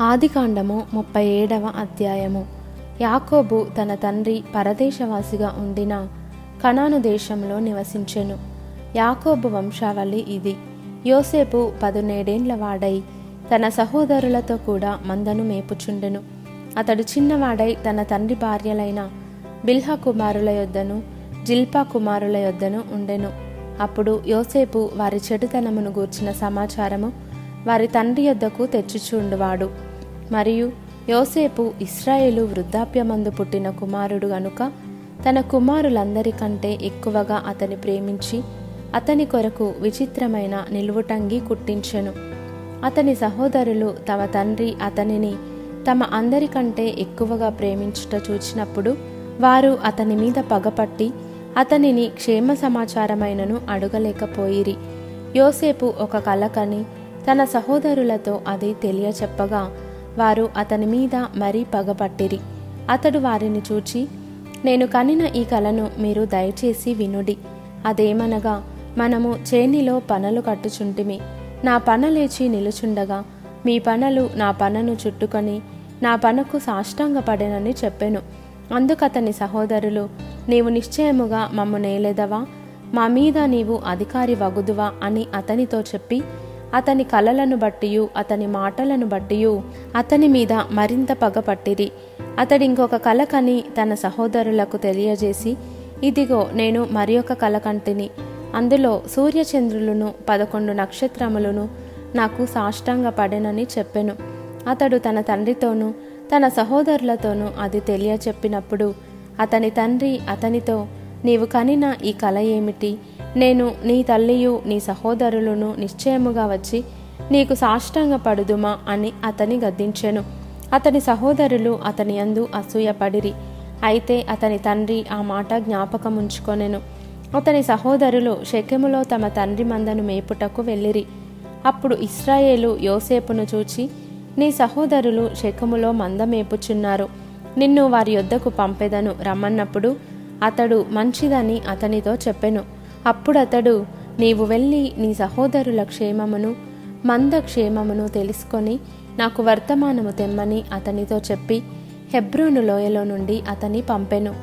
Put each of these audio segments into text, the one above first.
ఆదికాండము ముప్పై ఏడవ అధ్యాయము. యాకోబు తన తండ్రి పరదేశవాసిగా ఉండిన కణాను దేశంలో నివసించెను. యాకోబు వంశావళి ఇది. యోసేపు పదునేడేండ్ల వాడై తన సహోదరులతో కూడా మందను మేపుచుండెను. అతడు చిన్నవాడై తన తండ్రి భార్యలైన బిల్హ కుమారుల యొద్దను జిల్పా కుమారుల యొద్దను ఉండెను. అప్పుడు యోసేపు వారి చెడుతనమును గూర్చిన సమాచారము వారి తండ్రి యొద్దకు తెచ్చుచుండువాడు. మరియు యోసేపు ఇస్రాయేలు వృద్ధాప్యమందు పుట్టిన కుమారుడు గనుక తన కుమారులందరికంటే ఎక్కువగా అతని ప్రేమించి అతని కొరకు విచిత్రమైన నిలువుటంగి కుట్టించెను. అతని సహోదరులు తమ తండ్రి అతనిని తమ అందరికంటే ఎక్కువగా ప్రేమించుట చూచినప్పుడు వారు అతని మీద పగపట్టి అతనిని క్షేమ సమాచారమైనను అడగలేకపోయిరి. యోసేపు ఒక కలకని తన సహోదరులతో అది తెలియచెప్పగా వారు అతని మీద మరీ పగపట్టిరి. అతడు వారిని చూచి నేను కనిన ఈ కలను మీరు దయచేసి వినుడి. అదేమనగా మనము చేనిలో పనలు కట్టుచుంటిమి. నా పనలేచి నిలుచుండగా మీ పనలు నా పనను చుట్టుకొని నా పనకు సాష్టాంగపడెనని చెప్పెను. అందుకతని సహోదరులు నీవు నిశ్చయముగా మమ్ము నేలెదవా? మా మీద నీవు అధికారి వగుదువా? అని అతనితో చెప్పి అతని కలలను బట్టియు అతని మాటలను బట్టియు అతని మీద మరింత పగపట్టిరి అతడి ఇంకొక కల కని తన సహోదరులకు తెలియజేసి ఇదిగో నేను మరి ఒక కల కంటిని అందులో సూర్యచంద్రులను పదకొండు నక్షత్రములను నాకు సాష్టాంగ పడెనని చెప్పెను. అతడు తన తండ్రితోనూ తన సహోదరులతోనూ అది తెలియచెప్పినప్పుడు అతని తండ్రి అతనితో నీవు కనిన ఈ కల ఏమిటి? నేను నీ తల్లియు నీ సహోదరులను నిశ్చయముగా వచ్చి నీకు సాష్టంగ పడుదుమా అని అతని గద్దించెను. అతని సహోదరులు అతని అందు అసూయపడిరి. అయితే అతని తండ్రి ఆ మాట జ్ఞాపకముంచుకొనెను. అతని సహోదరులు షెకెములో తమ తండ్రి మందను మేపుటకు వెళ్ళిరి. అప్పుడు ఇస్రాయేలు యోసేపును చూచి నీ సహోదరులు శకములో మంద మేపుచున్నారు. నిన్ను వారి యొద్దకు పంపెదను. రమ్మన్నప్పుడు అతడు మంచిదని అతనితో చెప్పెను. అప్పుడతడు నీవు వెళ్ళి నీ సహోదరుల క్షేమమును మంద క్షేమమును తెలుసుకొని నాకు వర్తమానము తెమ్మని అతనితో చెప్పి హెబ్రోను లోయలో నుండి అతని పంపెను.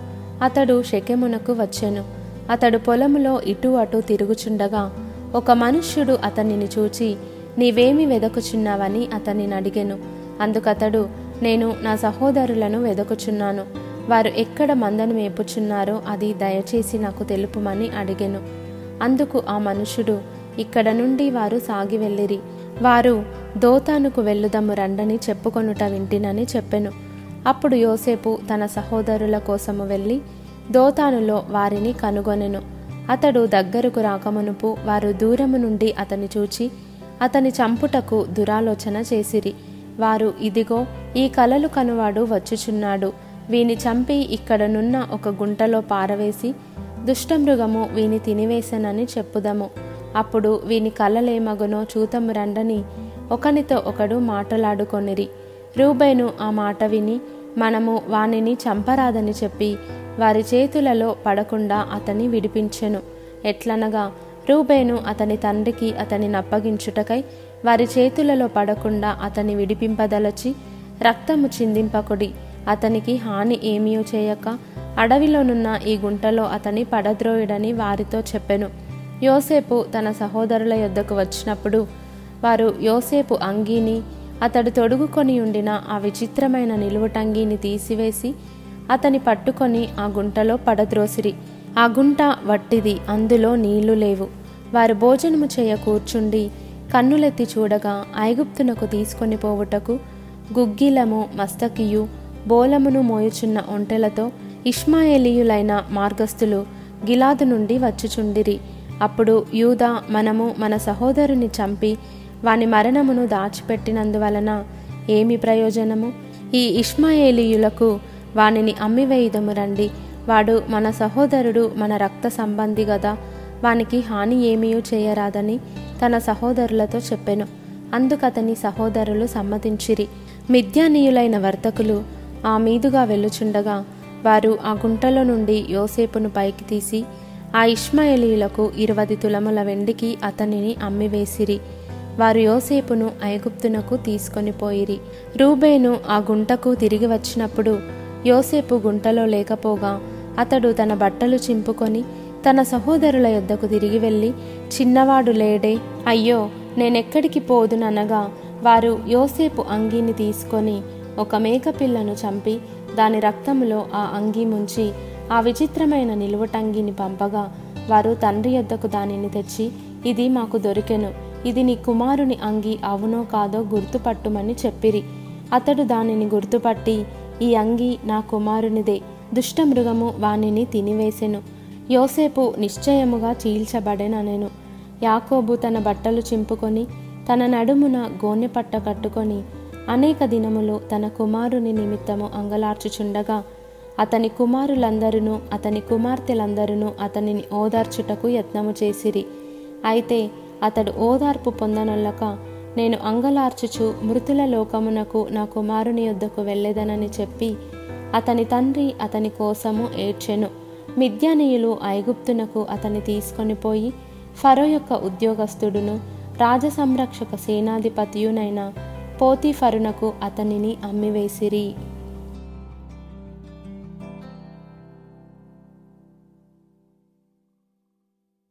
అతడు షెకెమునకు వచ్చెను. అతడు పొలములో ఇటు అటు తిరుగుచుండగా ఒక మనుష్యుడు అతనిని చూచి నీవేమి వెదకుచున్నావని అతనిని అడిగెను. అందుకతడు నేను నా సహోదరులను వెదకుచున్నాను. వారు ఎక్కడ మందను మేపుచున్నారో అది దయచేసి నాకు తెలుపుమని అడిగెను. అందుకు ఆ మనుషుడు ఇక్కడ నుండి వారు సాగి వెళ్ళిరి. వారు దోతానుకు వెళ్ళుదము రండని చెప్పుకొనుట వింటినని చెప్పెను. అప్పుడు యోసేపు తన సహోదరుల కోసము వెళ్ళి దోతానులో వారిని కనుగొనెను. అతడు దగ్గరకు రాకమునుపు వారు దూరము నుండి అతని చూచి అతని చంపుటకు దురాలోచన చేసిరి. వారు ఇదిగో ఈ కలలు కనువాడు వచ్చుచున్నాడు. వీని చంపి ఇక్కడనున్న ఒక గుంటలో పారవేసి దుష్టమృగము వీని తినివేశనని చెప్పుదము. అప్పుడు వీని కలలేమగునో చూతము రండని ఒకనితో ఒకడు మాటలాడుకొనిరి. రూబేను ఆ మాట విని మనము వానిని చంపరాదని చెప్పి వారి చేతులలో పడకుండా అతని విడిపించెను. ఎట్లనగా రూబేను అతని తండ్రికి అతని నప్పగించుటకై వారి చేతులలో పడకుండా అతని విడిపింపదలచి రక్తము చిందింపకుడి అతనికి హాని ఏమీ చేయక అడవిలోనున్న ఈ గుంటలో అతని పడద్రోయుడని వారితో చెప్పెను. యోసేపు తన సహోదరుల యొద్దకు వచ్చినప్పుడు వారు యోసేపు అంగీని అతడు తొడుగుకొని ఉండిన ఆ విచిత్రమైన నిలువటంగీని తీసివేసి అతని పట్టుకొని ఆ గుంటలో పడద్రోసిరి. ఆ గుంట వట్టిది అందులో నీళ్ళు లేవు. వారు భోజనము చేయ కూర్చుండి కన్నులెత్తి చూడగా ఐగుప్తునకు తీసుకొని పోవుటకు గుగ్గిలము మస్తకియు బోలమును మోయుచున్న ఒంటెలతో ఇష్మాయేలీయులైన మార్గస్థులు గిలాదు నుండి వచ్చుచుండిరి. అప్పుడు యూదా మనము మన సహోదరుని చంపి వాని మరణమును దాచిపెట్టినందువలన ఏమి ప్రయోజనము? ఈ ఇష్మాయేలీయులకు వానిని అమ్మివేయుదము రండి. వాడు మన సహోదరుడు మన రక్త సంబంధి గదా. వానికి హాని ఏమీయూ చేయరాదని తన సహోదరులతో చెప్పెను. అందుకతని సహోదరులు సమ్మతించిరి. మిథ్యానీయులైన వర్తకులు ఆ మీదుగా వెళ్ళుచుండగా వారు ఆ గుంటలో నుండి యోసేపును పైకి తీసి ఆ ఇష్మాయేలీయులకు ఇరవది తులముల వెండికి అతనిని అమ్మివేసిరి. వారు యోసేపును ఐగుప్తునకు తీసుకొని పోయిరి. రూబేను ఆ గుంటకు తిరిగి వచ్చినప్పుడు యోసేపు గుంటలో లేకపోగా అతడు తన బట్టలు చింపుకొని తన సహోదరుల యొద్దకు తిరిగి వెళ్ళి చిన్నవాడు లేడే అయ్యో నేనెక్కడికి పోదుననగా వారు యోసేపు అంగీని తీసుకొని ఒక మేకపిల్లను చంపి దాని రక్తంలో ఆ అంగి ముంచి ఆ విచిత్రమైన నిలువటంగిని పంపగా వారు తండ్రి యొద్దకు దానిని తెచ్చి ఇది మాకు దొరికెను. ఇది నీ కుమారుని అంగి అవునో కాదో గుర్తుపట్టుమని చెప్పిరి. అతడు దానిని గుర్తుపట్టి ఈ అంగి నా కుమారునిదే. దుష్టమృగము వానిని తినివేసెను. యోసేపు నిశ్చయముగా చీల్చబడెననెను. యాకోబు తన బట్టలు చింపుకొని తన నడుమున గోనె పట్ట కట్టుకొని అనేక దినములు తన కుమారుని నిమిత్తము అంగలార్చుచుండగా అతని కుమారులందరూ అతని కుమార్తెలందరూ అతనిని ఓదార్చుటకు యత్నము చేసిరి. అయితే అతడు ఓదార్పు పొందనొల్లక నేను అంగలార్చుచు మృతుల లోకమునకు నా కుమారుని యొద్దకు వెళ్ళేదనని చెప్పి అతని తండ్రి అతని కోసము ఏడ్చెను. మిద్యానీయులు ఐగుప్తునకు అతని తీసుకొని పోయి ఫరో యొక్క ఉద్యోగస్తుడును రాజసంరక్షక సేనాధిపతియునైన పోతీఫరునకు అతనిని అమ్మివేసిరి.